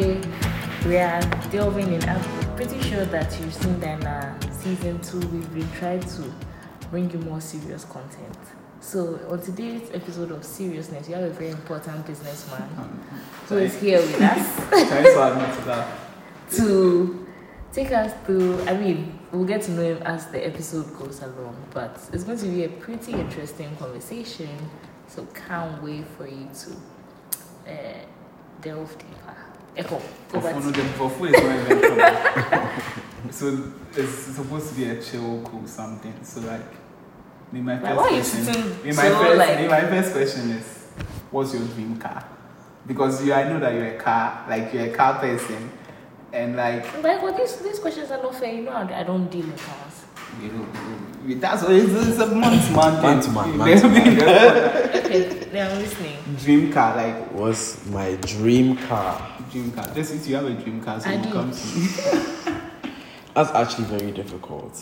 today we are delving in. I'm pretty sure that you've seen that in our season two, we've been trying to bring you more serious content. So on today's episode of seriousness, you have a very important businessman who is here with us Trying to admit to that. to take us through. I mean, we'll get to know him as the episode goes along, but it's going to be a pretty interesting conversation. So can't wait for you to uh, delve deeper. Echo, over For to no, the for is not even. So it's supposed to be a chill, cool something. So like, me my first why are you question. sitting me my so, first, like- me my first question is, what's your dream car? Because you, I know that you're a car, like you're a car person, and like Like, well, these, these questions are not fair. You know, I, I don't deal with cars. you know, that's what it's, it's a month man. Man to man, man Okay, then I'm listening. dream car, like was my dream car. Dream car. Just since you have a dream car, so I you do. come to me. That's actually very difficult,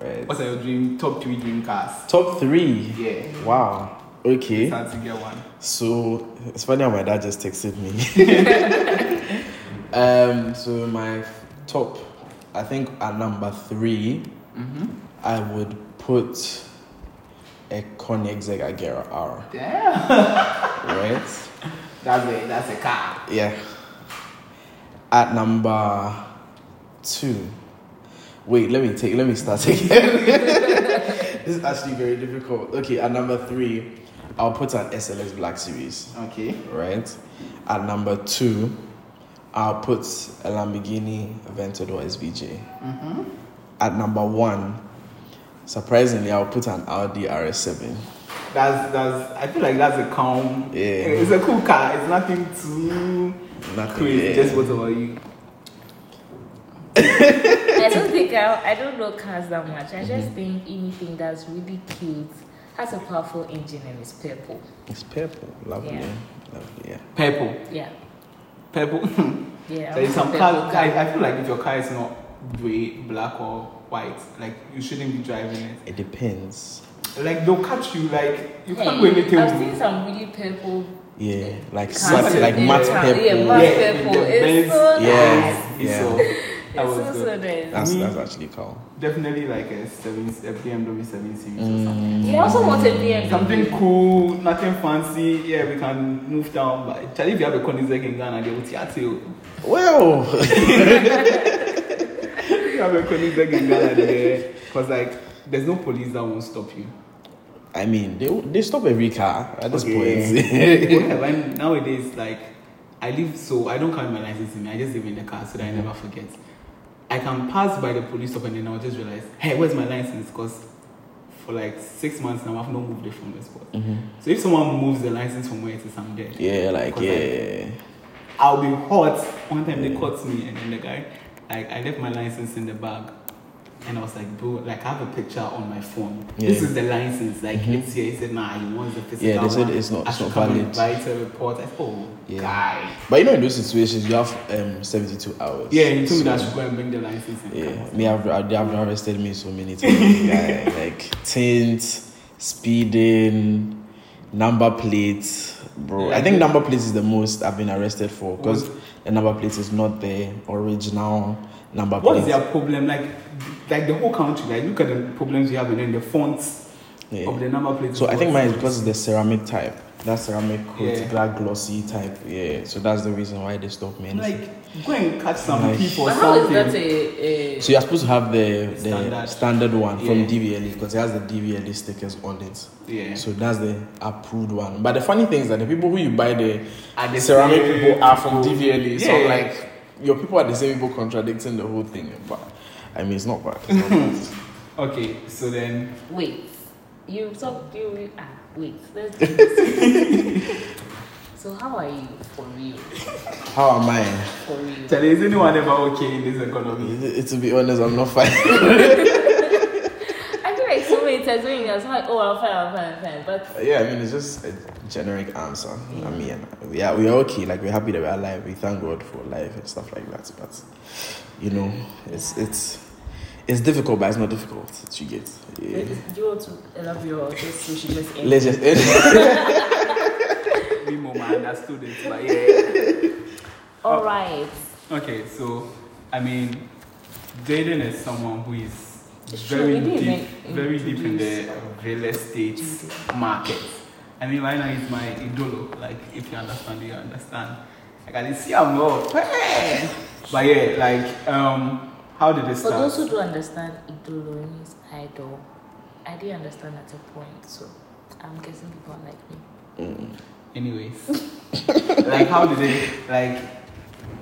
right? What's your dream top three dream cars? Top three. Yeah. Wow. Okay. Start to get one. So it's funny how my dad just texted me. um. So my top, I think at number 3 Mm-hmm. I would put a Koenigsegg Agera R. Damn. Right. That's a that's a car. Yeah. At number two. Wait, let me take let me start again. this is actually very difficult. Okay, at number three, I'll put an SLS Black Series. Okay. Right? At number two, I'll put a Lamborghini Aventador SVJ. Mm-hmm. At number one, surprisingly, I'll put an Audi RS7. That's that's. I feel like that's a calm. Yeah. It's a cool car. It's nothing too Nothing. crazy. yeah. Just what about you? I don't think I, I don't know cars that much. I Mm-hmm. just think anything that's really cute has a powerful engine and it's purple. It's purple. Lovely. Yeah. Lovely, yeah. Purple. Yeah, Purple. yeah. There is I'm some a cars. I, I feel like if your car is not gray, black, or white, like you shouldn't be driving it. It depends. Like they'll catch you. Like you can't Hey, do anything. I've seen some really purple Yeah, like cars. matte, like Yeah. matte purple. Yeah, matte Yeah, purple. the It's Benz- so Yeah. nice. It's Yeah. so- that It's so, so nice. That's that's actually cool. Definitely like a seven, a BMW seven series or Mm. something. He also wanted BMW. Something cool, nothing fancy. Yeah, we can move down. But Charlie, if you have a Koenigsegg in Ghana, they will tear you. Well, If you have a Koenigsegg in Ghana, they because like there's no police that won't stop you. I mean, they they stop every car at this Okay. point. And nowadays, like I live so I don't carry my license in me. I just live in the car so that I never forget. I can pass by the police stop and then I'll just realize, hey, where's my license? Because for like six months now, I've not moved it from the spot. Mhm. So if someone moves the license from where it is, I'm dead. Yeah, like yeah. I'll be hot. One time they caught me and then the guy, like I left my license in the bag. And I was like, bro, like I have a picture on my phone. This is the license. Like Mhm. it's here. He said, nah, he wants the physical Yeah, they said it's not- it's not valid. Write a report. I said, oh, Yeah. guy. But you know, in those situations, you have um 72 hours. Yeah, he told me that I should go and bring the license. Yeah, me have they have arrested me so many times. yeah, like tint, speeding, number plates, bro. I think number plates is the most I've been arrested for because the number plate is not the original number What plate. is their problem? Like, like the whole country. Like, look at the problems you have, and then the fonts Yeah. of the number plates. So I think is mine is what- because it's the ceramic type. That ceramic coat, Yeah. black glossy type. Yeah. So that's the reason why they stopped me. Like, go and catch some Like- people or But how is something. that a, a So you're supposed to have the the Standard. standard, one from Yeah. DVLA because it has the DVLA stickers on it. Yeah. So that's the approved one. But the funny thing is that the people who you buy the Are the ceramic people are from people. DVLA. So like your people are the same people contradicting the whole thing. But I mean it's not bad. It's not bad. Okay, so then Wait, you talk. You ah wait. Let's do this. so how are you for real? How am I? For real. Charlie, is anyone ever okay in this economy? To be honest, I'm not fine. I feel like so many times when you're like, oh, I'm fine, I'm fine, I'm fine, but yeah, I mean it's just a generic answer. I mean yeah, we are okay. Like we're happy that we're alive. We thank God for life and stuff like that. But you know, it's it's it's difficult, but it's not difficult. to get. Yeah. do you want to elaborate or just so she just end? Let's just Me, mama, understood it, but yeah. All right. Okay, so I mean, Jadyne is someone who is It's very deep, very deep in the real estate market. I mean, right now he's my idolo. Like, if you understand, you understand. Like, I didn't see him no. But yeah, like, um, how did it For those who don't understand, idolo means idol. I didn't understand at a point, so I'm guessing people are like me. Anyways, like, how did it like?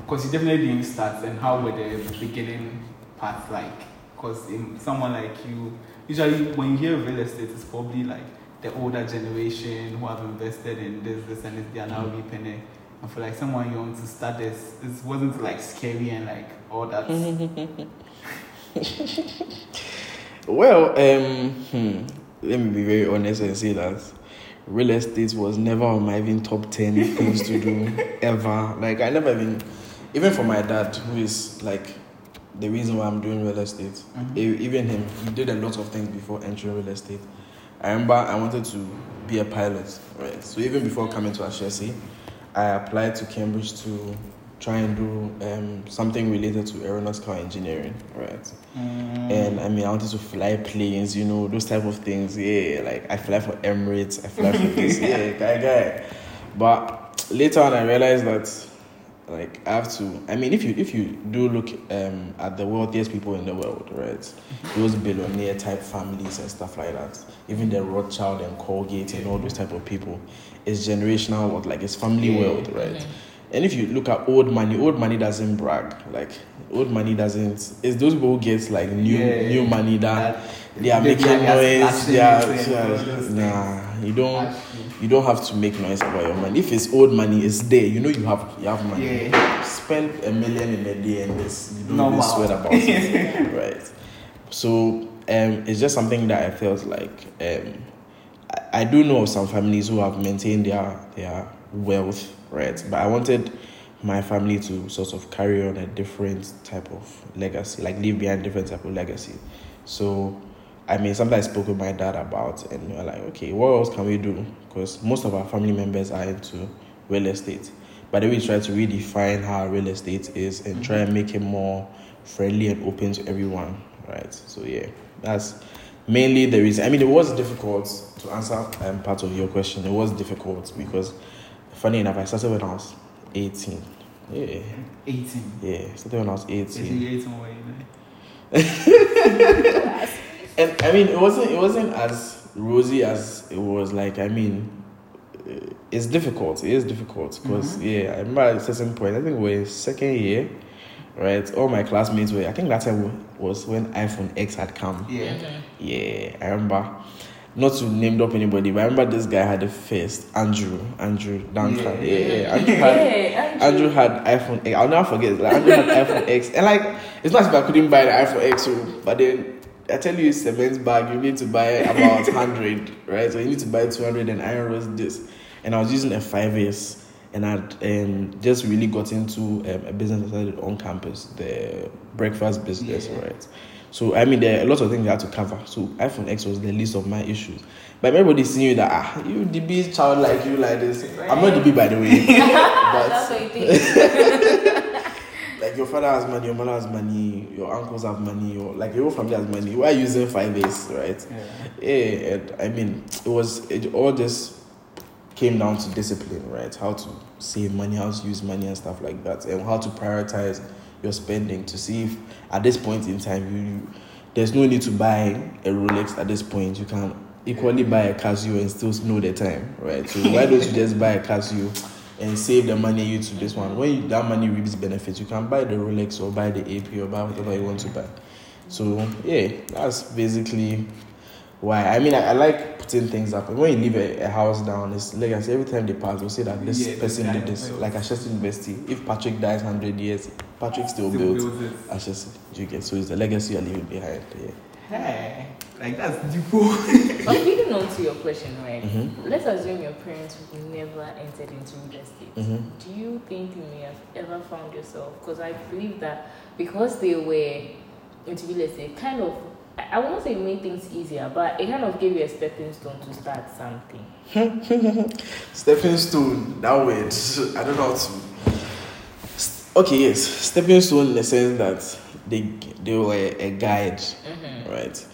Because you definitely didn't start, and how were the beginning parts like? Because someone like you, usually when you hear real estate, it's probably like the older generation who have invested in this, this, and this. They are now reaping it. And for like someone young to start this, this wasn't like scary and like all that. Well, um, hmm, let me be very honest and say that real estate was never on my even top 10 things to do ever. Like, I never even, even for my dad, who is like the reason why I'm doing real estate, Mhm. e- even him, he did a lot of things before entering real estate. I remember I wanted to be a pilot, right? So, even before coming to Ashesi, I applied to Cambridge to try and do um, something related to aeronautical engineering, right? Mm. And I mean, I wanted to fly planes, you know, those type of things. Yeah, like I fly for Emirates, I fly for this, yeah, guy, guy. But later on, I realized that, like, I have to. I mean, if you if you do look um, at the wealthiest people in the world, right, those billionaire type families and stuff like that, even the Rothschild and Colgate and all those type of people, it's generational wealth, like it's family Yeah. wealth, right? And if you look at old money, old money doesn't brag. Like old money doesn't. It's those people who get like new Yeah. new money that That- they are making noise. They are, yeah, nah, you don't. You don't have to make noise about your money. If it's old money, it's there. You know you have you have money. Yeah. Spend a million in a day and this you don't No, wow. sweat about it, right? So um, it's just something that I felt like um, I, I do know of some families who have maintained their their wealth, right? But I wanted my family to sort of carry on a different type of legacy, like leave behind different type of legacy. So I mean, something I spoke with my dad about, and we were like, okay, what else can we do? Because most of our family members are into real estate. But then we try to redefine how real estate is and try and make it more friendly and open to everyone, right? So yeah, that's mainly the reason. I mean, it was difficult to answer um, part of your question. It was difficult because, funny enough, I started when I was 18. Yeah, 18. yeah, I started when I was Is 18. he 18 or you know? And I mean, it wasn't it wasn't as rosy as it was like. I mean, uh, it's difficult. It is difficult because yeah, I remember at a certain point. I think we were second year, right? All my classmates were. I think that time was when iPhone X had come. Yeah. Yeah, I remember. Not to name drop anybody, but I remember this guy had the first Andrew, Andrew Duncan. Yeah. Yeah, yeah. Andrew had Yeah, Andrew had iPhone X. I'll never forget. Like Andrew had iPhone X, and like it's not as if I couldn't buy the iPhone X, so, but then I tell you, cement bag you need to buy about hundred, right? So you need to buy two hundred, and iron rose this, and I was using a 5S, and I'd um, just really got into um, a business I started on campus, the breakfast business, Yeah. right? So I mean, there are a lot of things I had to cover. So iPhone X was the least of my issues. But everybody seeing you that ah, you DB child like you like this. I'm not DB by the way, That's what you think. like your father has money, your mother has money, your uncles have money, your like your whole family has money. We're using five days, right? Yeah. Yeah, and I mean, it was it all just came down to discipline, right? How to save money, how to use money and stuff like that, and how to prioritize your spending to see if at this point in time you, you there's no need to buy a Rolex at this point. You can equally buy a Casio and still know the time, right? So why don't you just buy a Casio and save the money you to this one? When you, that money reaps benefits, you can buy the Rolex or buy the AP or buy whatever you want to buy. So yeah, that's basically why. I mean, I, I like putting things up. And when you leave a, a house down, it's legacy. Every time they pass, they'll say that this Yeah, person did this. built. Like Ashesi University. If Patrick dies 100 years, Patrick still, Still builds builds it. Ashesi. You get? So it's the legacy you're leaving behind. Yeah. Hey, like that's deepo. But feeding on to your question, right? Mhm. Let's assume your parents never entered into real estate. Mhm. Do you think you may have ever found yourself? Because I believe that because they were into real estate, kind of, I I won't say it made things easier, but it kind of gave you a stepping stone to start something. Stepping stone. That word. I don't know how to. okay, yes, stepping stone in the sense that they they were a guide, Mm-hmm. right?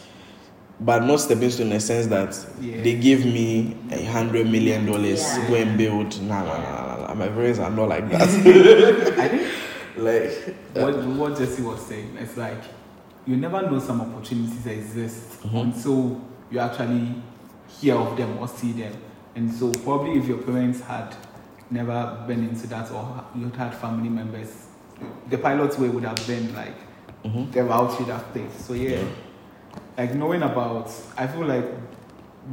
But not stepping stone in the sense that Yeah. they give me a hundred million dollars Yeah. go and build. Nah, nah, nah, nah, nah. My friends are not like that. I think like, what what Jesse was saying, it's like you never know some opportunities exist until you actually hear of them or see them. And so probably if your parents had never been into that or you'd had family members, the pilot's way would have been like Mhm. the route you'd have taken. So yeah, like knowing about, I feel like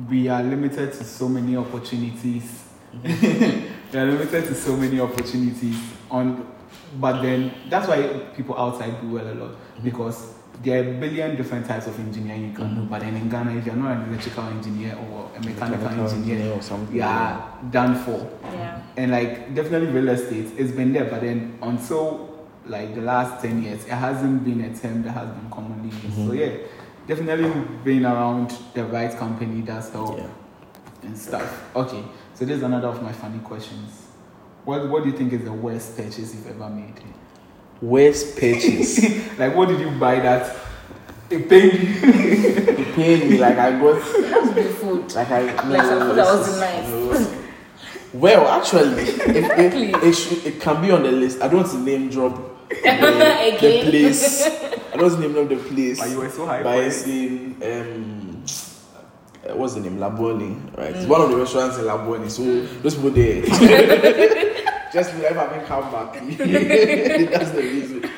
we are limited to so many opportunities. we are limited to so many opportunities on, but then that's why people outside do well a lot mm-hmm. because there are a billion different types of engineering you can do. Mm-hmm. But then in Ghana, if you're not an electrical engineer or a mechanical, engineer, or something. you are done for Yeah. and like definitely real estate it's been there but then until like the last 10 years it hasn't been a term that has been commonly used so mm-hmm. yeah definitely being around the right company does help Yeah. and stuff okay so this is another of my funny questions what, what do you think is the worst purchase you've ever made Worst purchase? like what did you buy that it paid you It paid me like I got That's good food. like I Like some food that was nice. nice. Well, actually, it, it, Please. it, should, it can be on the list. I don't want to name drop the, the place. I don't want to name drop the place. but you were so high But for it's in um, uh, what's the name? Labone, right? It's one of the restaurants in Labone. So those people there. Just if I haven't come back. That's the reason.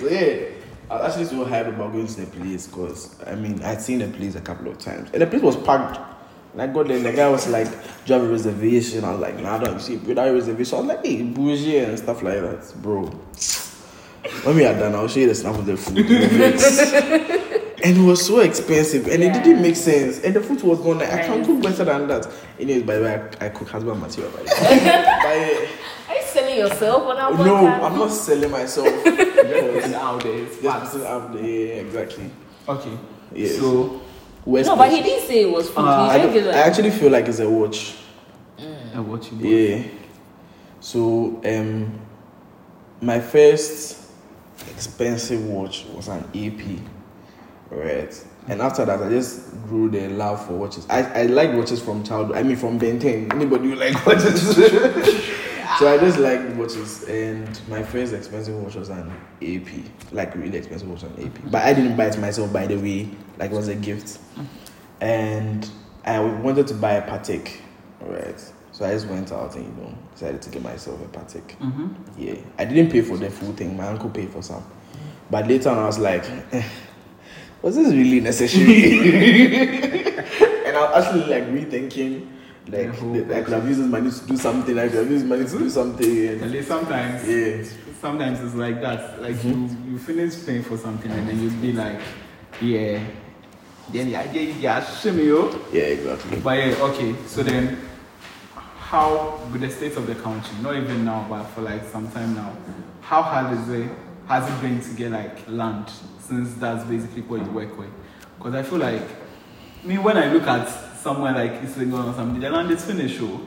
So yeah. I was actually so hyped about going to the place because I mean I'd seen the place a couple of times and the place was packed. And I got there and the guy was like, Do you have a reservation? I was like, nah, I don't see without a reservation. I was like, hey, bougie and stuff like that, bro. When we are done, I'll show you the snap of the food. and it was so expensive and it didn't make sense. And the food was gone. Like, I can't cook better than that. Anyways, by the way, I, I cook husband material. By the way. Are you selling yourself on our no, podcast? I'm not selling myself. Just out there it's Just facts. out there, yeah, exactly. okay Yes. so Where's No, but he didn't say it was food. Uh, I, said don't- it was I actually feel like it's a watch. and what you. Yeah. So um, my first expensive watch was an AP, right? And after that, I just grew the love for watches. I, I like watches from childhood. I mean, from Ben 10. Anybody who like watches? so I just like watches. And my first expensive watch was an AP, like really expensive watch an AP. But I didn't buy it myself, by the way. Like it was a gift. And I wanted to buy a Patek, right? So I just went out and you know decided to get myself a Patek. Mm-hmm. Yeah, I didn't pay for the full thing. My uncle paid for some, but later on I was like, eh, was this really necessary? and I was actually like rethinking, like that I could have used this money to do something. I could have used money to do something. And sometimes, yeah, sometimes it's like that. Like you, you finish paying for something and then you'd be like, yeah. Then yeah, yeah, yeah, shimmy yo. yeah, exactly. But yeah, okay. So then, how with the state of the country? Not even now, but for like some time now. How hard is it? Has it been to get like land since that's basically what you work with? Because I feel like, I mean, when I look at somewhere like East Legon or something, the land is finished. Oh.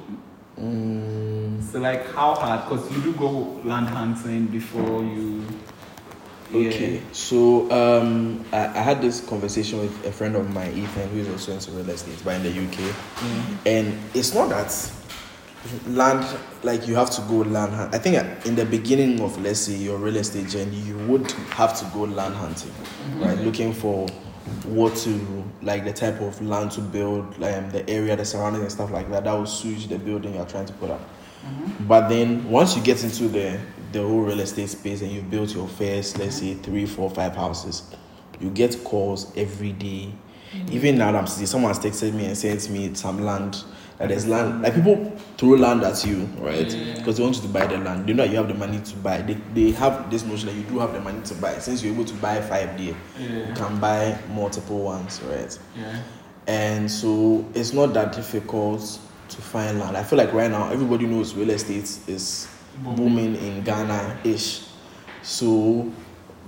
Mm, So like how hard? Because you do go land hunting before you. Yeah. Okay, so um, I, I had this conversation with a friend of mine, Ethan, who is also into real estate, but in the UK. Mhm. And it's not that land, like you have to go land hunt. I think in the beginning of, let's say, your real estate journey, you would have to go land hunting, mm-hmm. right? Looking for what to, like the type of land to build, um, the area, the surroundings, and stuff like that. That will suit the building you're trying to put up. Mm-hmm. But then once you get into the the whole real estate space and you've built your first, let's say three, four, five houses, you get calls every day. Mm-hmm. Even now, I'm seeing someone's texted me and sent me some land. That there's land, like people throw land at you, right? Mm. Because they want you to buy the land. They know that you have the money to buy. They, they have this notion that you do have the money to buy. Since you're able to buy five there, you can buy multiple ones, right? Yeah. and so it's not that difficult to find land. I feel like right now everybody knows real estate is Booming. booming in Ghana ish, so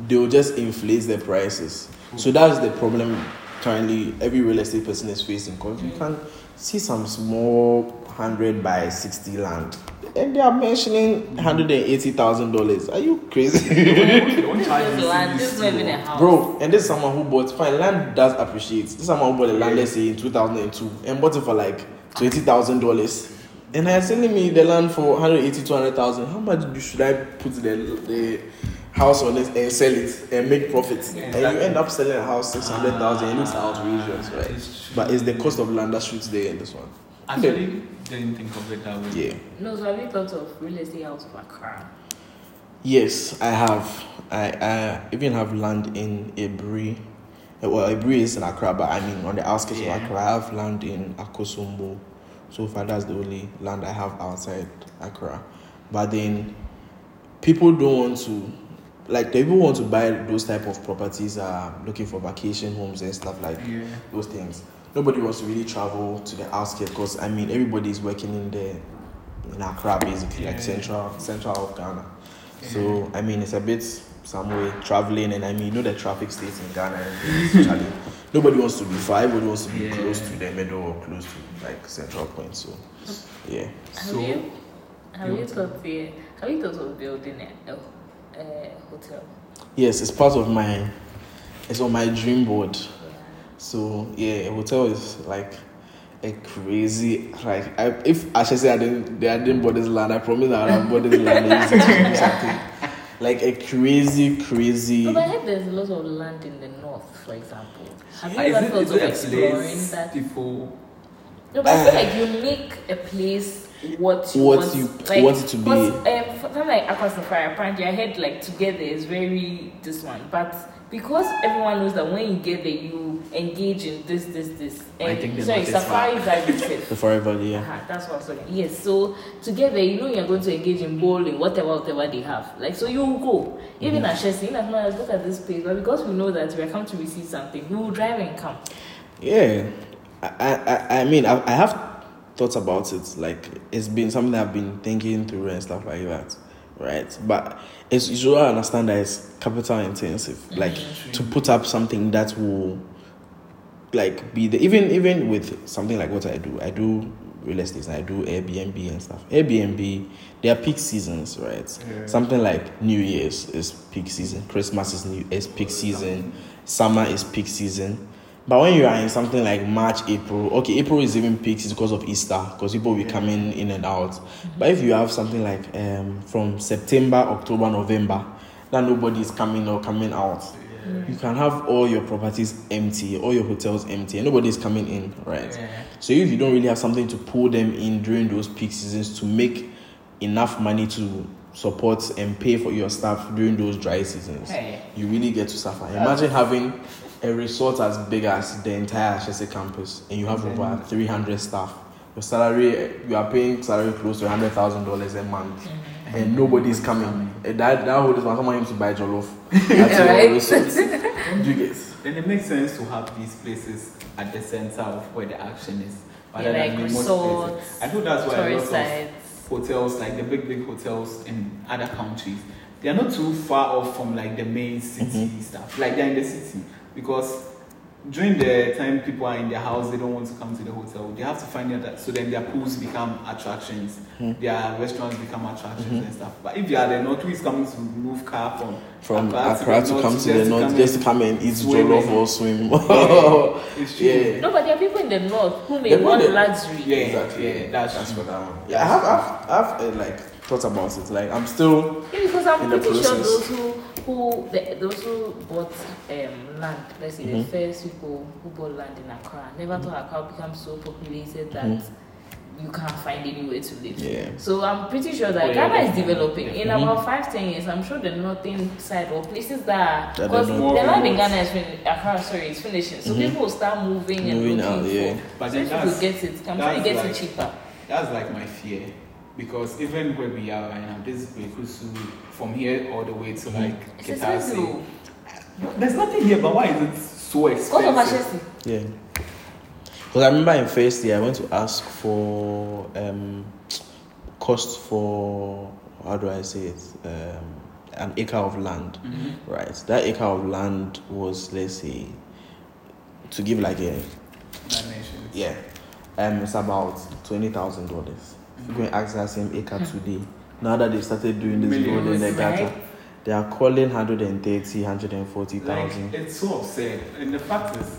they'll just inflate the prices. So that's the problem currently every real estate person is facing. Because you can see some small hundred by sixty land, and they are mentioning hundred and eighty thousand dollars. Are you crazy? They won't This charge is you land. This CBC is not even a or- house. Bro, and this is someone who bought fine land does appreciate. This is someone who bought a land, let's say in 2002, and bought it for like twenty thousand dollars. And they're selling me the land for 180, 200,000. How much should I put the, the house on it and sell it and make profits? Yeah, and you end up selling a house 600,000. It looks outrageous, right? It's. But it's the cost of land that shoots there in this one. Actually, didn't think of it that way. Yeah. No, so have you thought of real estate house of Accra? Yes, I have. I, I even have land in Ebri. Uh, Well, Ebri is in Accra, but I mean on the outskirts Yeah. of Accra. I have land in Akosombo. So far, that's the only land I have outside Accra. But then, people don't want to, like, the people want to buy those type of properties. Are looking for vacation homes and stuff like Yeah. those things. Nobody wants to really travel to the outskirts because I mean everybody is working in the in Accra basically, like central central of Ghana. Yeah. So I mean, it's a bit some way traveling, and I mean, you know the traffic states in Ghana. And. Nobody wants to be far. Everybody wants to be Yeah. close to the middle or close to like central point. So yeah, Have So- you have you- you thought yeah, have you thought of building a, a, a hotel? yes, it's part of my. It's on my dream board. Yeah. So yeah, a hotel is like a crazy like I, if I should say I didn't I didn't buy this land, I promise that I would have bought this land and use it to do something. Like a crazy, crazy No, but I heard there's a lot of land in the north, for example. Have you Is ever it, thought is of exploring place that? people No, but I feel uh, like you make a place what you What want, you like, want it to be. because, Um, for something like Aqua Safari, apparently I heard like together is very this one, but because everyone knows that when you get there you engage in this, this, this. I think the sorry, north is Safari far. is like the forever yeah. uh that's what I'm saying. Yes, so together, you know, you're going to engage in bowling, whatever, whatever they have. Like, so you go. Even Mm-hmm. at Chelsea, in as much as look at this place, but because we know that we are come to receive something, we will drive and come. Yeah, I, I, I mean, I, I have thought about it. Like, it's been something I've been thinking through and stuff like that, right? But it's you should understand that it's capital intensive. Mm-hmm. Like, to put up something that will, like, be the even even with something like what I do, I do real estate, I do Airbnb and stuff. Airbnb, there are peak seasons, right? Yeah. Something like New Year's is peak season, Christmas is new is peak oh, season, summer is peak season. But when you are in something like March, April, okay, April is even peak season because of Easter, because people will be coming in and out. But if you have something like um, from September, October, November, that nobody is coming or coming out, you can have all your properties empty, all your hotels empty, and nobody is coming in, right? Yeah. So if you don't really have something to pull them in during those peak seasons to make enough money to support and pay for your staff during those dry seasons, Hey. you really get to suffer. Imagine having a resort as big as the entire Ashesi campus and you have over 300 staff. Your salary, you are paying salary close to $100,000 a month. And nobody's coming. Eh, That that whole is when someone needs to buy jollof. That's your Right. you get? Then it makes sense to have these places at the center of where the action is. Yeah, like in most resorts. I know that's why a lot Tourist of hotels, like the big big hotels in other countries, they are not too far off from like the main city Mm-hmm. stuff. Like they're in the city because during the time people are in their house, they don't want to come to the hotel. They have to find out that so then their pools become attractions, Mm-hmm. their restaurants become attractions and stuff. But if you are the north, who is coming to move car from From Accra Accra to north come to the north just to come and eat swim jollof or swim. It's true. Yeah. No, but there are people in the north who may The want people- luxury. Yeah, Exactly. yeah, that's, That's true. what that one. Yeah, I have, I've, I've uh, like thought about it. Like, I'm still. Yeah, because I'm In the pretty sure process. those who who the, those who bought um, land, let's say Mm-hmm. the first people who bought land in Accra, never thought Accra would become so populated that you can't find anywhere to live. Mm-hmm. Yeah. So I'm pretty sure that Oh, yeah, Ghana is definitely, developing. In definitely. about five, ten years, I'm sure the northern side or places that That are because the not- land in. Ghana is fin- Accra, sorry, it's finishing. So people will start moving and Mm-hmm. Looking out, yeah. for. But then if you that's- get it, I'm sure that's you get like- it cheaper. That's like my fear. Because even where we are right now, this is Berekuso, from here all the way to like It's expensive. There's nothing here, but why is it so Because of expensive? Yeah. Because I remember in first year, I went to ask for um, cost for, how do I say it? Um, an acre of land. Mhm. Right. That acre of land was, let's say, to give like a Dimensions. yeah, um, it's about twenty thousand dollars. If you go and ask that same acre today, now that they started doing this Millions, road in the right? they are calling 130, 140,000. Like it's so absurd, and the fact is,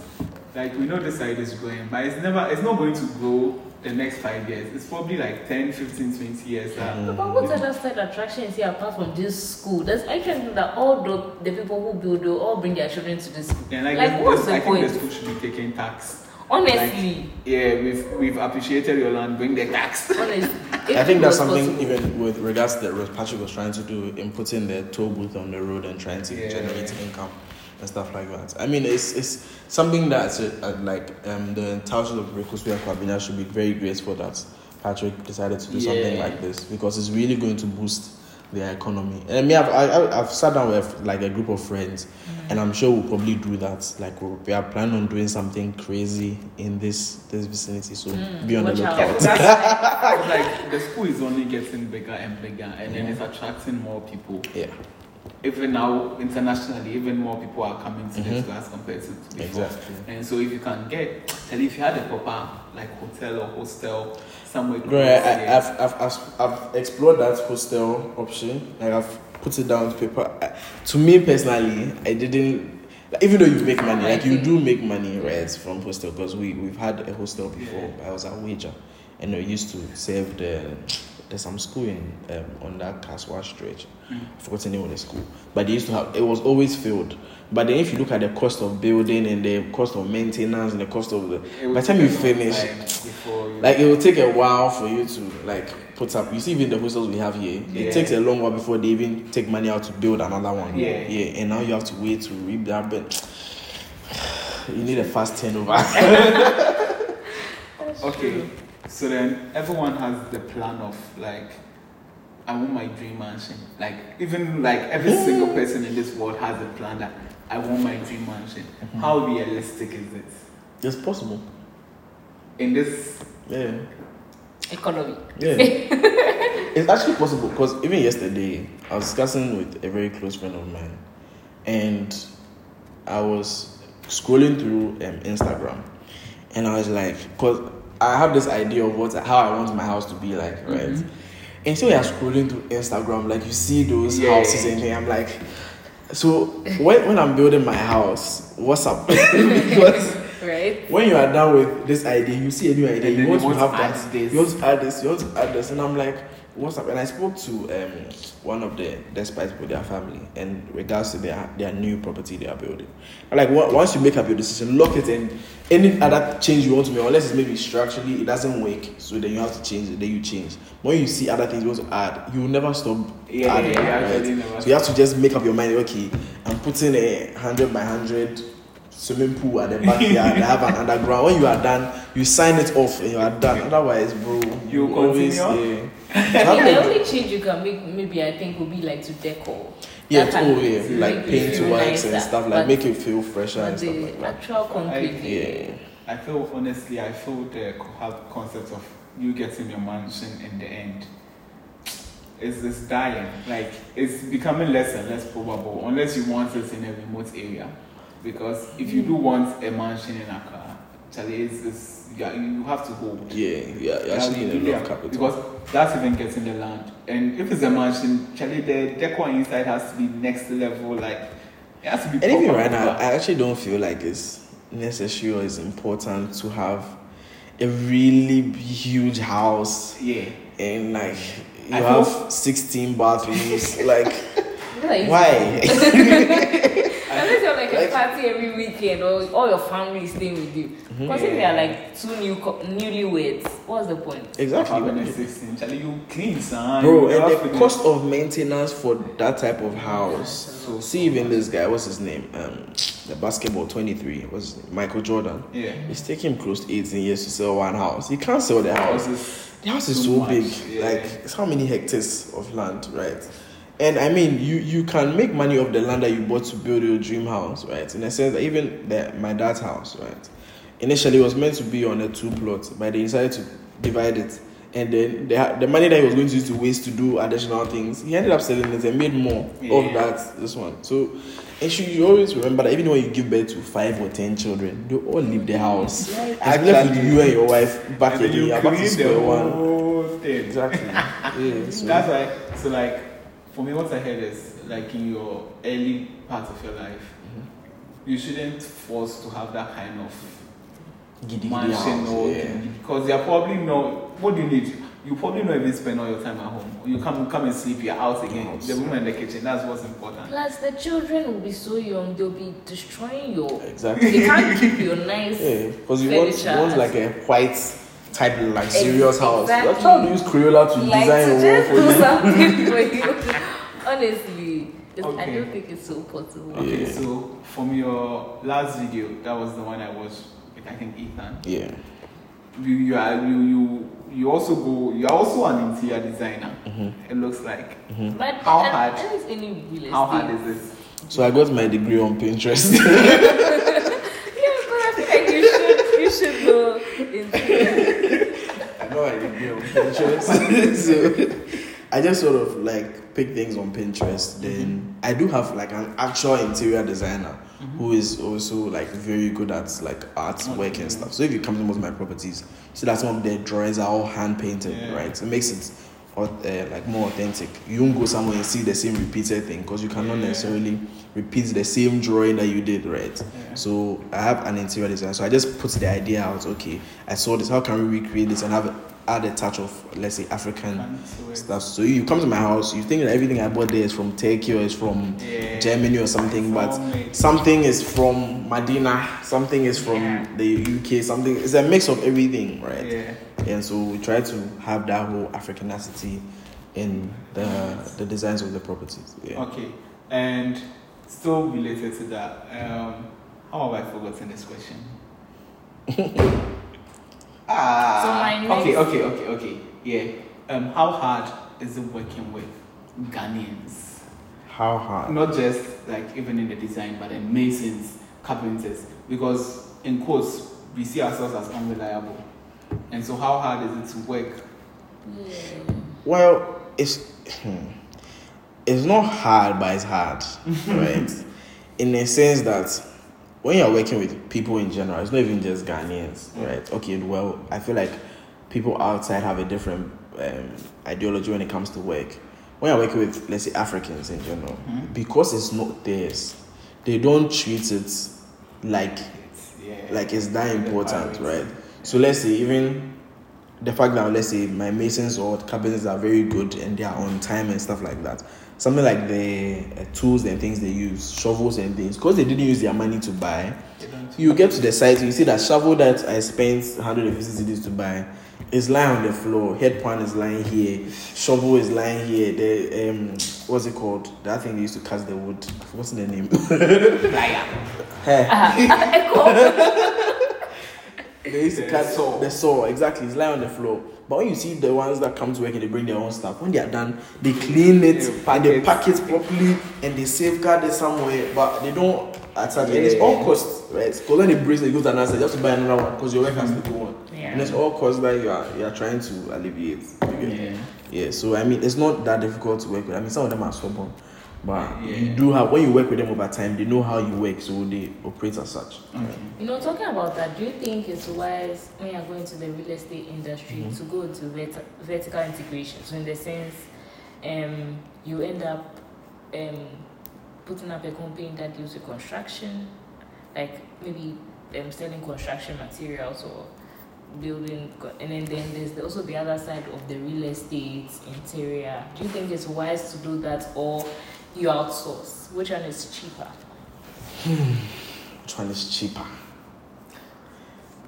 like we know this side is growing, but it's never, it's not going to grow the next five years. It's probably like 10, 15, 20 years. That Mm. But what other side attraction is here apart from this school? There's actually that all the, the people who build will all bring their children to this school. And like, Like, this- what's this- the I think the school should be taking tax. Honestly, Yeah, we've we've appreciated your land, bring the tax. honestly. I think that's something possible- even with regards to that Rose Patrick was trying to do in putting the toll booth on the road and trying to Yeah. generate income and stuff like that. I mean, it's it's something that uh, like um, the township of Rekoswe Kwabina should be very grateful that Patrick decided to do something like this because it's really going to boost their economy. And I mean, I've, I, I- I've sat down with like a group of friends, and I'm sure we'll probably do that. Like we we are planning on doing something crazy in this this vicinity, so Mm, be on the watch out. lookout. That's like the school is only getting bigger and bigger, and then it's attracting more people. Yeah, Even now, internationally, even more people are coming to Mhm. class compared to before. exactly. And so, if you can get, tell if you had a proper like hotel or hostel somewhere Bro, I, I, yeah. I've, I've, I've, explored that hostel option. Like I've put it down to paper. I, to me personally, I didn't. like, Even though you make money, like you do make money, right, from hostel because we we've had a hostel before. I was at Wager, and we used to serve the there's some school in um, on that Kaswa stretch. Mm. I forgot the name of the school, but they used to have. It was always filled. But then if you look at the cost of building and the cost of maintenance and the cost of the by the time you take a long finish, before you, like it will take a while for you to like put up. You see, even the hostels we have here, Yeah. it takes a long while before they even take money out to build another one. Yeah. yeah, and now you have to wait to reap that. But you need a fast turnover. Okay, true. So then everyone has the plan of like, I want my dream mansion. Like even like every single person in this world has a plan that I want my dream mansion. Mm-hmm. How realistic is it it's possible. in this? Yeah, Economy. yeah. it's actually possible because even yesterday I was discussing with a very close friend of mine, and I was scrolling through um, Instagram, and I was like, because I have this idea of what how I want my house to be like, right? Mhm. And so you're scrolling through Instagram, like you see those Yeah. houses and then I'm like, so when, when I'm building my house, what's up? because Right? when you are done with this idea, you see a new idea, And you want you to want have to add that, this. you want to add this, you want to add this, and I'm like, what's up? And I spoke to um, one of the Despite people, their family, in regards to their their new property they are building. And like once you make up your decision, lock it, and any other change you want to make, unless it's maybe structurally it doesn't work, so then you have to change it. Then you change. When you see other things you want to add, you will never stop Yeah, adding. yeah, yeah, right? never So you have to just make up your mind. Okay, I'm putting a hundred by hundred swimming pool at the backyard. I have an underground. When you are done, you sign it off and you are done. Otherwise, bro, You always continue? yeah. I So mean, the only change you um, can make, maybe I think, would be like to decor. yeah, That oh yeah, like paint feel works and stuff like But- make it feel fresher and stuff like that. actual concrete, Yeah, I feel honestly, I feel the co- have concept of you getting your mansion in the end is this dying. Like it's becoming less and less probable unless you want it in a remote area. Because if you do hmm. want a mansion in Accra, Charlie, it's, it's yeah, you have to hold. yeah, yeah. You Yeah, actually you need a lot of capital. Because that's even getting the land. And if it's a mansion, Charlie, the decor inside has to be next level. Like it has to be. And even proper, right now. I actually don't feel like it's necessary or it's important to have a really huge house yeah. and like you I feel- have 16 bathrooms. like, What are you why? Like, Like- party every weekend or all your family is staying with you. Because if they are like two new co- newlyweds, what's the point? exactly. Having a 16, Charlie, you clean, son. Bro, You and the cost of maintenance for that type of house. So- See, even this guy, what's his name? Um, the basketball 23, was? Michael Jordan. Yeah. It's taking him close to 18 years to sell one house. He can't sell the house. House is The house is too so much, big. yeah. Like it's how many hectares of land, right? And I mean, you you can make money off the land that you bought to build your dream house, right? In a sense that even the, my dad's house, right? Initially, it was meant to be on a two plot, but they decided to divide it And then the, the money that he was going to use to waste to do additional things, he ended up selling it and made more Yeah. of that. This one. So, and you, you always remember that even when you give birth to five or ten children, they all leave the house. Right. It's left with you and your wife back again. you back to square one. thing. Exactly. yeah. So, That's why. So like, for me, what I heard is like in your early part of your life, Mm-hmm. you shouldn't force to have that kind of giddy giddy mansion house, or yeah. because you're probably not. What do you need? You probably not even spend all your time at home. You come come and sleep. You're out again. House. The room in the kitchen. That's what's important. Plus, the children will be so young, they'll be destroying your. Exactly. They can't keep your nice. Yeah, because you want, you want like a white type of luxurious house. You're Exactly. trying to use Crayola to like design to a just wall do for you. something for you. Honestly, it's, I don't think it's so possible. Okay, Yeah. so from your last video, that was the one I watched with I think Ethan. Yeah. You you are you you you also go. You are also an interior designer. Mm-hmm. It looks like. But How hard? any real. How hard is this? So I got my degree on Pinterest. Yeah, but I feel like you should you should go into I got on Pinterest. so I just sort of like pick things on Pinterest. Then I do have like an actual interior designer mm-hmm. who is also like very good at like artwork and stuff. So if you come to most of my properties, see that some of their drawings are all hand painted, Yeah. right? It makes it au- uh, like more authentic. You won't go somewhere and see the same repeated thing because you cannot Yeah. necessarily repeat the same drawing that you did, right? Yeah. So I have an interior design, So I just put the idea out. Okay, I saw this. How can we recreate this and have add a touch of let's say African stuff? So you come to my house, you think that everything I bought there is from Turkey or is from Yeah. Germany or something, but something is from Medina, something is from the UK, something. It's a mix of everything, right? Yeah. And so we try to have that whole Africanity in the the designs of the properties. Yeah. Okay, and still related to that, um, how have I forgotten this question? ah, So my okay, next- okay, okay, okay. Yeah. Um, how hard is it working with Ghanaians? How hard? Not just like even in the design, but in masons, carpenters, because in quotes we see ourselves as unreliable, and so how hard is it to work? yeah. Well, it's hmm, it's not hard, but it's hard, right? In a sense that when you're working with people in general, it's not even just Ghanaians, right? Okay, well, I feel like people outside have a different um, ideology when it comes to work. When you're working with, let's say, Africans in general, Mhm. because it's not theirs, they don't treat it like It's, yeah, like it's that important, right? So let's say even the fact that let's say my masons or carpenters are very good and they are on time and stuff like that. Something like the uh, tools and things they use, shovels and things, because they didn't use their money to buy. You get to the site, you see that shovel that I spent 150 cedis to buy is lying on the floor. Head pan is lying here. Shovel is lying here. The um, what's it called? That thing they used to cut the wood. What's the name? Liar. Hey. Echo. They used to cut saw. the saw exactly. It's lying on the floor. But when you see the ones that come to work and they bring their own stuff, when they are done, they clean it They and pack they it. pack it properly and they safeguard it somewhere. But they don't attach it. And it's all cost, right? Because when it breaks, it goes to another side. You have to buy another one because your work has to go on. Yeah. And it's all cost that you are you are trying to alleviate. Yeah. Yeah. So I mean, it's not that difficult to work with. I mean, some of them are stubborn. But Yeah. you do have when you work with them over time, they know how you work, so they operate as such. Okay. You know, talking about that, do you think it's wise when you're going to the real estate industry Mhm. to go into vert- vertical integration? So, in the sense, um, you end up um, putting up a company that deals with construction, like maybe um, selling construction materials or building, and then, then there's the, also the other side of the real estate interior. Do you think it's wise to do that or you outsource? Which one is cheaper? Which one is cheaper?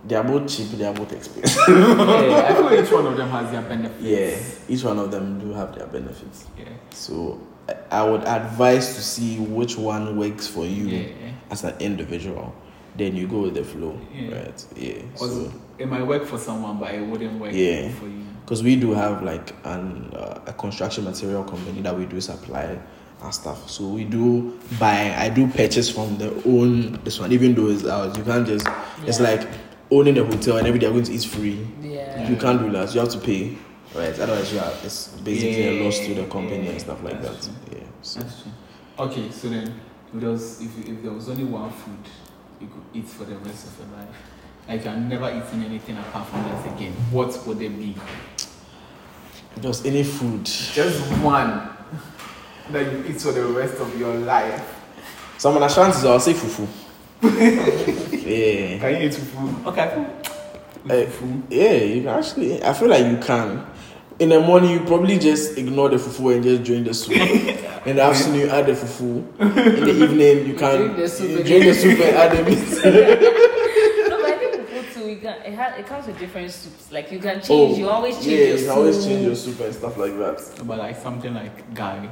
They are both cheap, they are both expensive. yeah, I feel each one of them has their benefits. yeah, each one of them do have their benefits. Yeah. So I- I would advise to see which one works for you Yeah. as an individual. Then you go with the flow, Yeah. right? Yeah. So it might work for someone, but it wouldn't work Yeah. for you. because we do have like an uh, a construction material company that we do supply our stuff. So we do buy. I do purchase from the own this one, even though it's ours. You can't just. It's like owning a hotel and every day you're going to eat free. Yeah. You can't do that. You have to pay right? Otherwise, you are it's basically Yeah, a loss to the company yeah, and stuff like that. true. Yeah. So, That's true. Okay, so then if there was if, if there was only one food you could eat for the rest of your life, like you're never eating anything apart from that again, what would it be? just any food. Just one that you eat for the rest of your life. Some of the chances I'll say fufu. yeah. Can you eat fufu? Okay. Eh, Fufu. Yeah, you can actually. I feel like you can. In the morning, you probably just ignore the fufu and just drink the soup. In the afternoon, you add the fufu. In the evening, you can Drink the soup you and- drink the soup and add the meat. no, but I think fufu too. You can. It, has, it comes with different soups. Like you can change. you always change Oh, yeah, your you soup. always change your soup and stuff like that. But like something like Gari.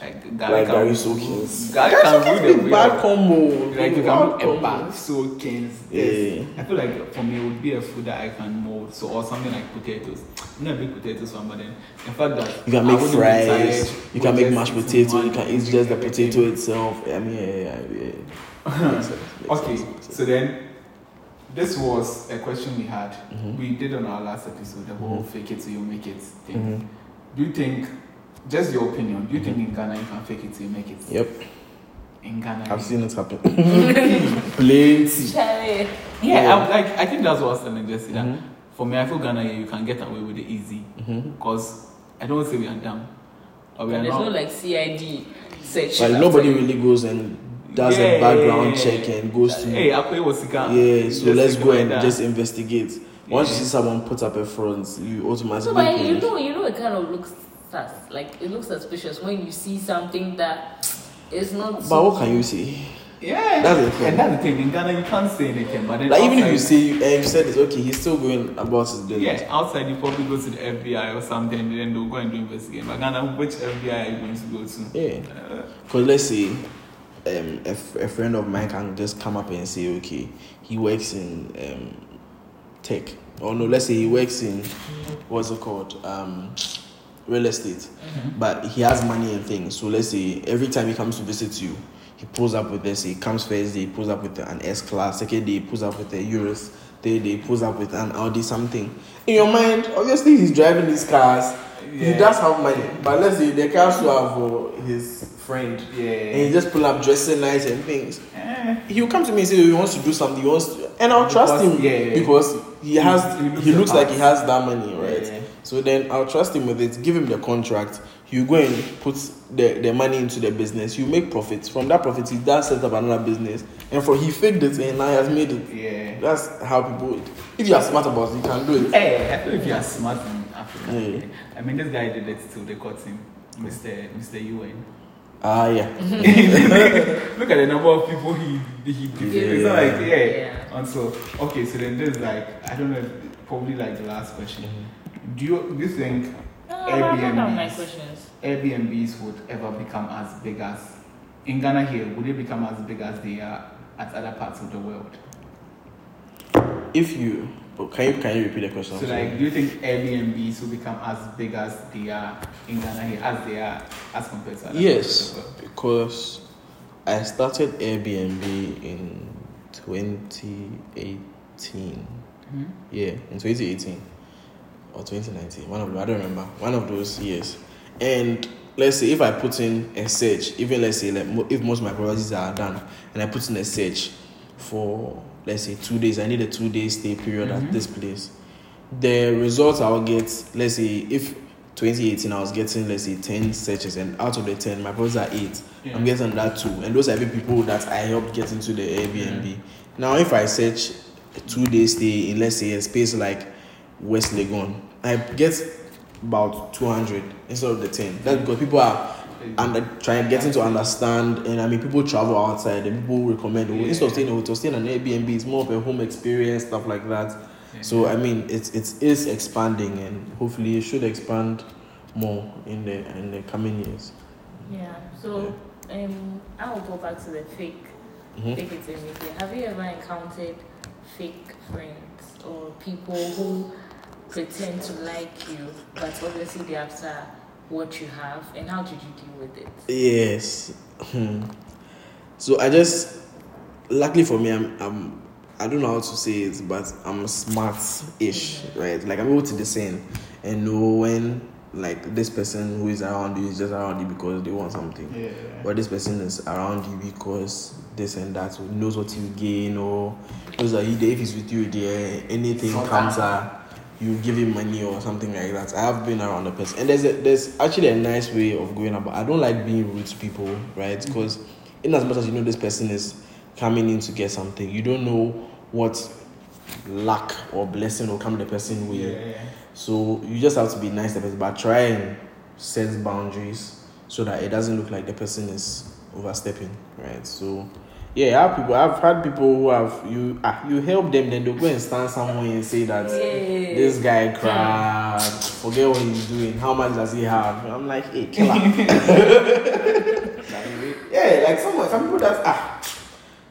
Like Gari Like can- Gari Soakings. Gari Gari can Soakings rule is the bad combo. Like you can do a combo. bag soakings. Yeah. Yes. I feel like for me it would be a food that I can mold. So or something like potatoes. I'm not a big potatoes fan, but then the fact that You can make fries. tired You can make mashed eating potato. You can eat just the potato itself. I mean, yeah, yeah, yeah. Makes sense, makes Okay, sense, so then this was a question we had. Mhm. We did on our last episode the whole Mhm. fake it till you make it thing. Mhm. Do you think, just your opinion, do you think Mm-hmm. in Ghana you can fake it till you make it? Yep, In Ghana, I've seen it happen. Plenty. Yeah, Yeah. I'm like I think that's what I was telling Jesse. That Mhm. for me, I feel Ghana you can get away with it easy because I don't say we are dumb or we are there's not. no like CID search. Like nobody really goes and does Yeah, a background yeah, check and goes to Hey, Akwe was Sika. yeah. So Just let's go and that. just investigate. Once you see someone put up a front, you automatically. So, automatically. but you know, you know, it kind of looks sus. Like it looks suspicious when you see something that is not. But what can you say? Yeah, That's the thing. And that's the thing. In Ghana, you can't say anything. But then Like even if you outside- say and you said it's okay, he's still going about his business. yeah, outside you probably go to the FBI or something, and then they'll go and do investigation. But Ghana, which FBI are you going to go to? Yeah. Uh, Because let's say um, a, f- a friend of mine can just come up and say, okay, he works in um, tech. Or no, let's say he works in, what's it called? Um, real estate. But he has money and things. So let's say every time he comes to visit you, he pulls up with, let's he comes first day, he pulls up with an S class. Second day, he pulls up with a Urus. Third day, he pulls up with an Audi something. In your mind, obviously, he's driving these cars. He does have money. But let's say the cars who are for his friend Yeah. and he just pull up dressing nice and things. Eh, He'll come to me and say he wants to do something. He wants to, and I'll trust him yeah, yeah. because he has. He looks He looks like he has that money? Yeah. So then I'll trust him with it. Give him the contract. You go and put the, the money into the business. You make profits. From that profit, he does set up another business, and for he faked it and now he has made it. Yeah. That's how people. If you are smart about it, you can do it. Hey, I feel if you are smart in Africa. Yeah. I mean, this guy did it till they caught him, Mr. Mr. UN. Ah, yeah. Look at the number of people he he did. It's not like yeah. Yeah. And so okay, so then there's like I don't know, probably like the last question. Do you do you think No, I don't have my Airbnbs. Airbnbs would ever become as big as in Ghana here? Would they become as big as they are at other parts of the world? If you, oh, can you can you repeat the question? So like, do you think Airbnbs will become as big as they are in Ghana here, as they are as compared to other Yes, parts of the world? because I started Airbnb in 2018. Mhm. Yeah, in 2018 or 2019, one of them, I don't remember, one of those years. And let's say if I put in a search, even let's say like if most of my properties are done, and I put in a search for let's say two days, I need a two day stay period Mhm. at this place. The results I'll get, let's say if 2018 I was getting let's say 10 searches, and out of the 10, my properties are eight. Yeah. I'm getting that too, and those are the people that I helped get into the Airbnb. Now, if I search a two day stay in, let's say, a space like West Legon, I get about 200 instead of the 10. That's because people are under trying getting to understand, and I mean, people travel outside and people recommend oh, instead of staying in a hotel, staying in an Airbnb is more of a home experience, stuff like that. Yeah. So, I mean, it's it is expanding, and hopefully, it should expand more in the in the coming years. Yeah. So um, I will go back to the fake, Mhm. fake it it. Have you ever encountered fake friends or people who pretend to like you, but obviously they're after what you have, and how did you deal with it? Yes. Hmm. So I just, luckily for me, I'm, I'm, I don't know how to say it, but I'm smart-ish, right? Like I'm able to discern. and know when like this person who is around you is just around you because they want something. Yeah. Or this person is around you because this and that knows what you gain or knows that if he's with you there anything comes out. You give him money or something like that. I have been around a person and there's a, there's actually a nice way of going about I don't like being rude to people, right? Mm-hmm. Because in as much as you know this person is coming in to get something, you don't know what luck or blessing will come the person. Yeah. yeah. So you just have to be nice to the person, but try and set boundaries so that it doesn't look like the person is overstepping, right? So yeah, I have people. I've had people who have you. Ah, you help them, then they'll go and stand somewhere and say that Yeah. this guy cried. Forget what he's doing. How much does he have? I'm like, hey, killer. yeah, like someone, some people that ah,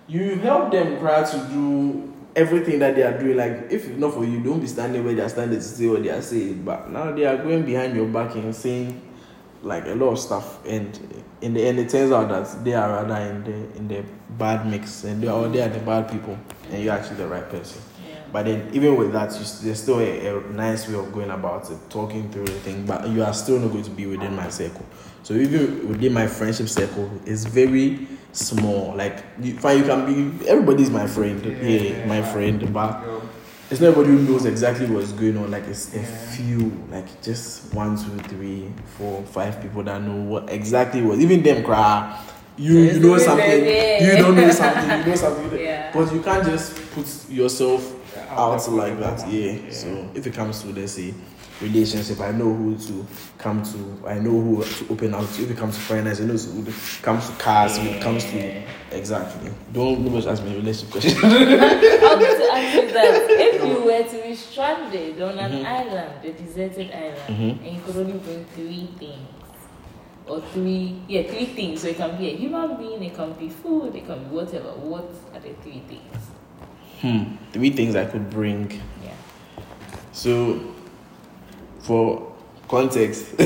you help them try to do everything that they are doing. Like if not for you, don't be standing where they are standing to say what they are saying. But now they are going behind your back and saying like a lot of stuff, and in the end, it turns out that they are rather in the in the bad mix, and they are they are the bad people, and you're actually the right person. Yeah. But then, even with that, you, there's still a, a nice way of going about it, talking through the thing. But you are still not going to be within my circle. So even within my friendship circle, it's very small. Like you, fine, you can be everybody's my friend. Yeah, my friend, but. It's not everybody who knows exactly what's going on. Like it's a few, like just one, two, three, four, five people that know what exactly was. Even them cry. You you know something. You don't know something. You know something. Yeah. But you can't just put yourself Out out like that. Yeah. Yeah. So if it comes to let's say relationship, I know who to come to. I know who to open out to. If it comes to finance, I know who to comes to cars. When it comes to exactly. Don't don't ask me relationship questions. I was going to ask you that if you were to be stranded on an Mhm. island, a deserted island, Mhm. and you could only bring three things, or three, yeah, three things. So it can be a human being, it can be food, it can be whatever. What are the three things? hmm. Three things I could bring. Yeah. So, for context,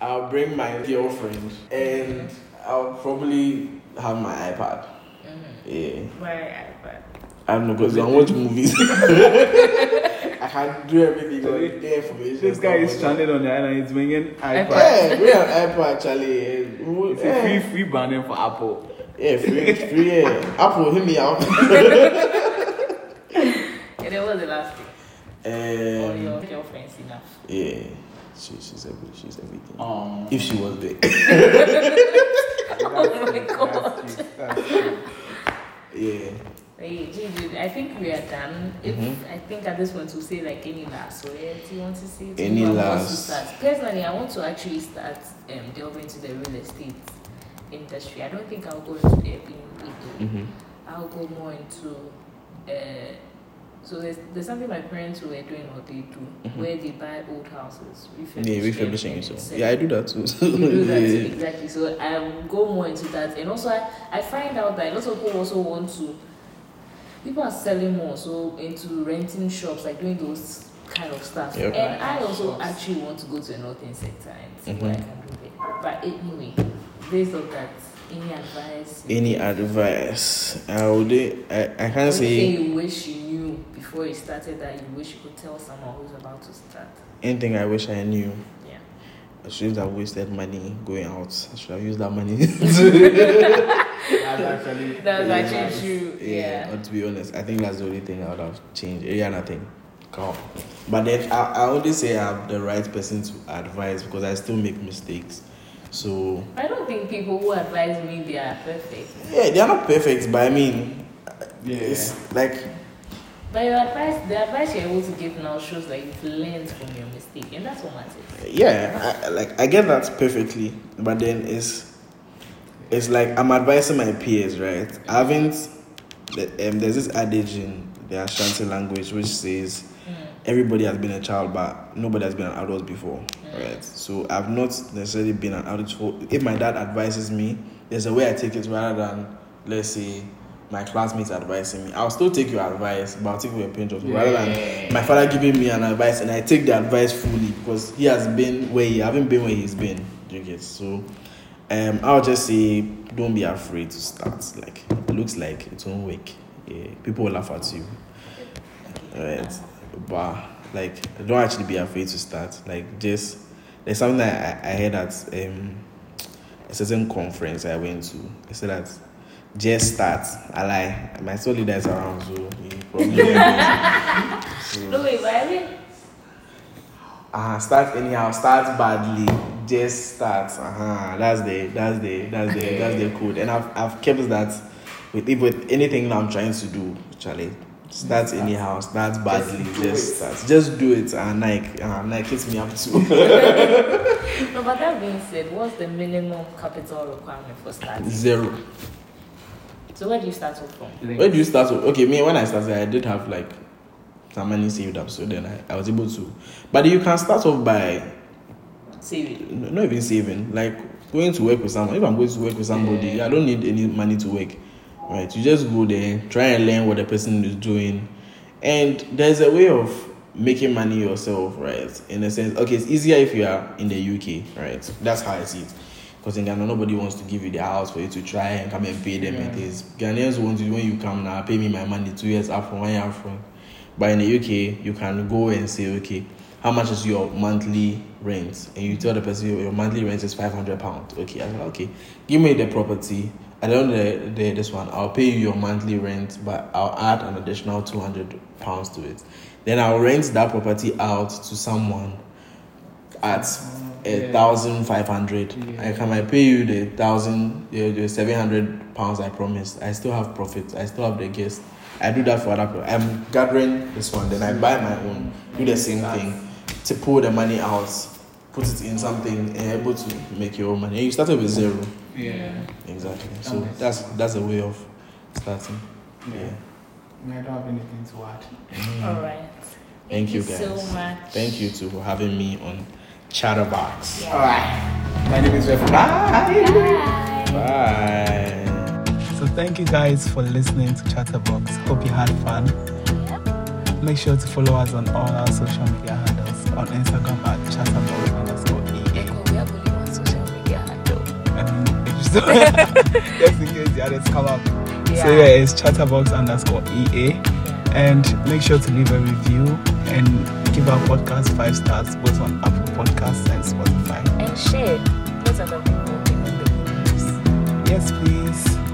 I'll bring my girlfriend and I'll probably have my iPad. Mm-hmm. Yeah. Why iPad? I don't know because I watch movies. I can't do everything on the information. This guy is stuff. stranded on the island. He's bringing iPad. Yeah, we have iPad actually. and who- It's a free Yeah, free branding for Apple. yeah, free, free. Yeah. Apple, hit me out. And then what's the last thing? or Um, your girlfriend's enough. yeah, she, she's every, she's everything. Um, If she was there. Oh my God. That's true. That's true. Yeah. Hey, Gigi, I think we are done. If Mhm. I think at this point we'll say like any last words you want to say. to Any whoever wants to last- start. Personally, I want to actually start um, delving into the real estate industry. I don't think I'll go into Airbnb though. Mm-hmm. I'll go more into. Uh, so there's, there's something my parents were doing or they do Mhm. where they buy old houses, refurbish Yeah, refurbishing yourself. sell Yeah, I do that too. you do that Yeah. too, exactly. So I go more into that, and also I, I find out that lots of people also want to. People are selling more, so into renting shops, like doing those kind of stuff. Yep. And I also actually want to go to a northern sector and see Mhm. what I can do there. But anyway, based on that, any advice? Any advice? I would. I, I can't say you wish you before you started that you wish you could tell someone who's about to start. anything I wish I knew. Yeah. I shouldn't have wasted money going out. I should have used that money. That's actually. That's Yeah. actually true. yeah. Yeah. But to be honest, I think that's the only thing I would have changed. Yeah, nothing. Come. But then I, I only say I'm the right person to advise because I still make mistakes. So I don't think people who advise me they are perfect. yeah, they are not perfect, but I mean, Yeah. it's like But your advice, the advice you're able to give now shows that you've learned from your mistake, and that's what matters. yeah, I, like I get that perfectly, but then it's it's like I'm advising my peers, right? I haven't. Um, there's this adage in the Ashanti language which says everybody has been a child, but nobody has been an adult before, right? So I've not necessarily been an adult. If my dad advises me, there's a way I take it rather than let's say my classmates advising me. I'll still take your advice, but I'll take a pinch of salt. rather than my father giving me an advice and I take the advice fully because he has been where he haven't been where he's been. Do you get so? Um, I'll just say don't be afraid to start. Like it looks like it won't work. Yeah, people will laugh at you. Right. But like don't actually be afraid to start. Like just there's something that I, I heard at um, a certain conference I went to. They said that just start. I lie. My soul leader is around, so he probably. so, No, wait, uh, start anyhow. Start badly. Just start. Uh-huh. That's the that's the that's the that's the code. And I've I've kept that with with anything that I'm trying to do. Charlie, start anyhow. Start badly. Just Just start. Just do it. And Nike, uh, Nike hits me up too. no, but that being said, what's the minimum capital requirement for starting? Zero. So where do you start off from? Where do you start? with? Okay, me when I started, I did have like some money saved up, so then I, I was able to. But you can start off by Saving. not even saving, like going to work with someone. If I'm going to work with somebody, Yeah. I don't need any money to work. Right? You just go there, try and learn what the person is doing, and there's a way of making money yourself, right? In a sense, okay, it's easier if you are in the UK, right? That's how I see it. Because in Ghana, nobody wants to give you the house for you to try and come and pay them. It Yeah. is Ghanaians want you when you come now, pay me my money two years up from one year from. But in the UK, you can go and say, okay, how much is your monthly rent? And you tell the person your monthly rent is five hundred pounds. Okay, I said, okay, give me the property. At the end of the day, this one, I'll pay you your monthly rent, but I'll add an additional two hundred pounds to it. Then I'll rent that property out to someone at a thousand five hundred. I can I pay you the thousand, the, the seven hundred pounds I promised. I still have profit. I still have the guest. I do that for other people. I'm gathering this one, then I buy my own. Do the same thing to pull the money out, put it in something, and able to make your own money. You started with zero, Yeah. exactly. So that's that's a way of starting. Yeah. Yeah. I, don't have anything to add. All right. Thank you, so guys. much. Thank you too for having me on Chatterbox. Yeah. Alright. My name is Ref. Bye. Bye. Bye. So thank you guys for listening to Chatterbox. Hope you had fun. Make sure to follow us on all our social media handles on Instagram at chatterbox underscore EA. We have only one social media handle. If you still- just in case the others come up. So Yeah. yeah, it's chatterbox underscore EA. And make sure to leave a review and give our podcast five stars both on Apple Podcasts and Spotify. And share. Let other people in the news. Yes, please.